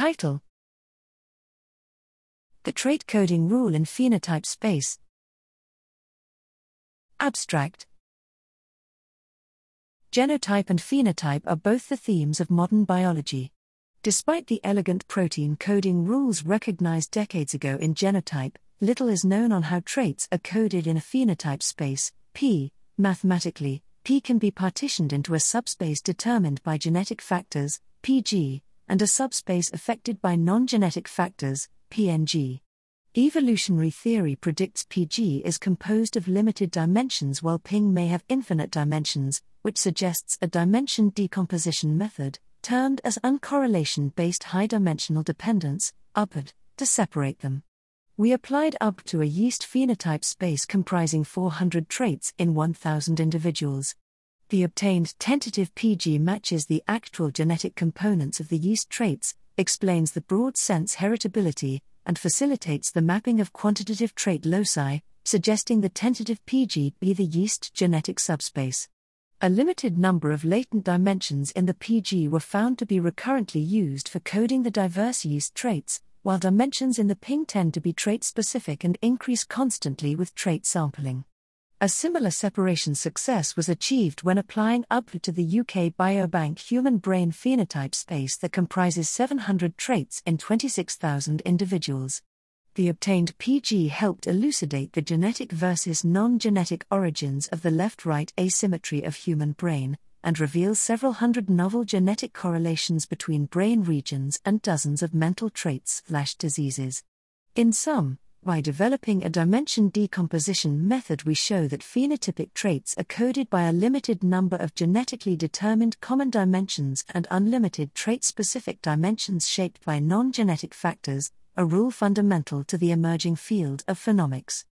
Title The Trait Coding Rule in Phenotype Space. Abstract Genotype and phenotype are both the themes of modern biology. Despite the elegant protein coding rules recognized decades ago in genotype, little is known on how traits are coded in a phenotype space, P. Mathematically, P can be partitioned into a subspace determined by genetic factors, PG, and a subspace affected by non genetic factors, PNG. Evolutionary theory predicts PG is composed of limited dimensions while PNG may have infinite dimensions, which suggests a dimension decomposition method, termed as uncorrelation based high dimensional dependence, UBHDD, to separate them. We applied UBHDD to a yeast phenotype space comprising 400 traits in 1,000 individuals. The obtained tentative PG matches the actual genetic components of the yeast traits, explains the broad sense heritability, and facilitates the mapping of quantitative trait loci, suggesting the tentative PG be the yeast genetic subspace. A limited number of latent dimensions in the PG were found to be recurrently used for coding the diverse yeast traits, while dimensions in the PNG tend to be trait specific and increase constantly with trait sampling. A similar separation success was achieved when applying UBHDD to the UK Biobank human brain phenotype space that comprises 700 traits in 26,000 individuals. The obtained PG helped elucidate the genetic versus non genetic origins of the left right asymmetry of human brain, and reveals several hundred novel genetic correlations between brain regions and dozens of mental traits diseases. In sum, by developing a dimension decomposition method, we show that phenotypic traits are coded by a limited number of genetically determined common dimensions and unlimited trait specific dimensions shaped by non genetic factors, a rule fundamental to the emerging field of phenomics.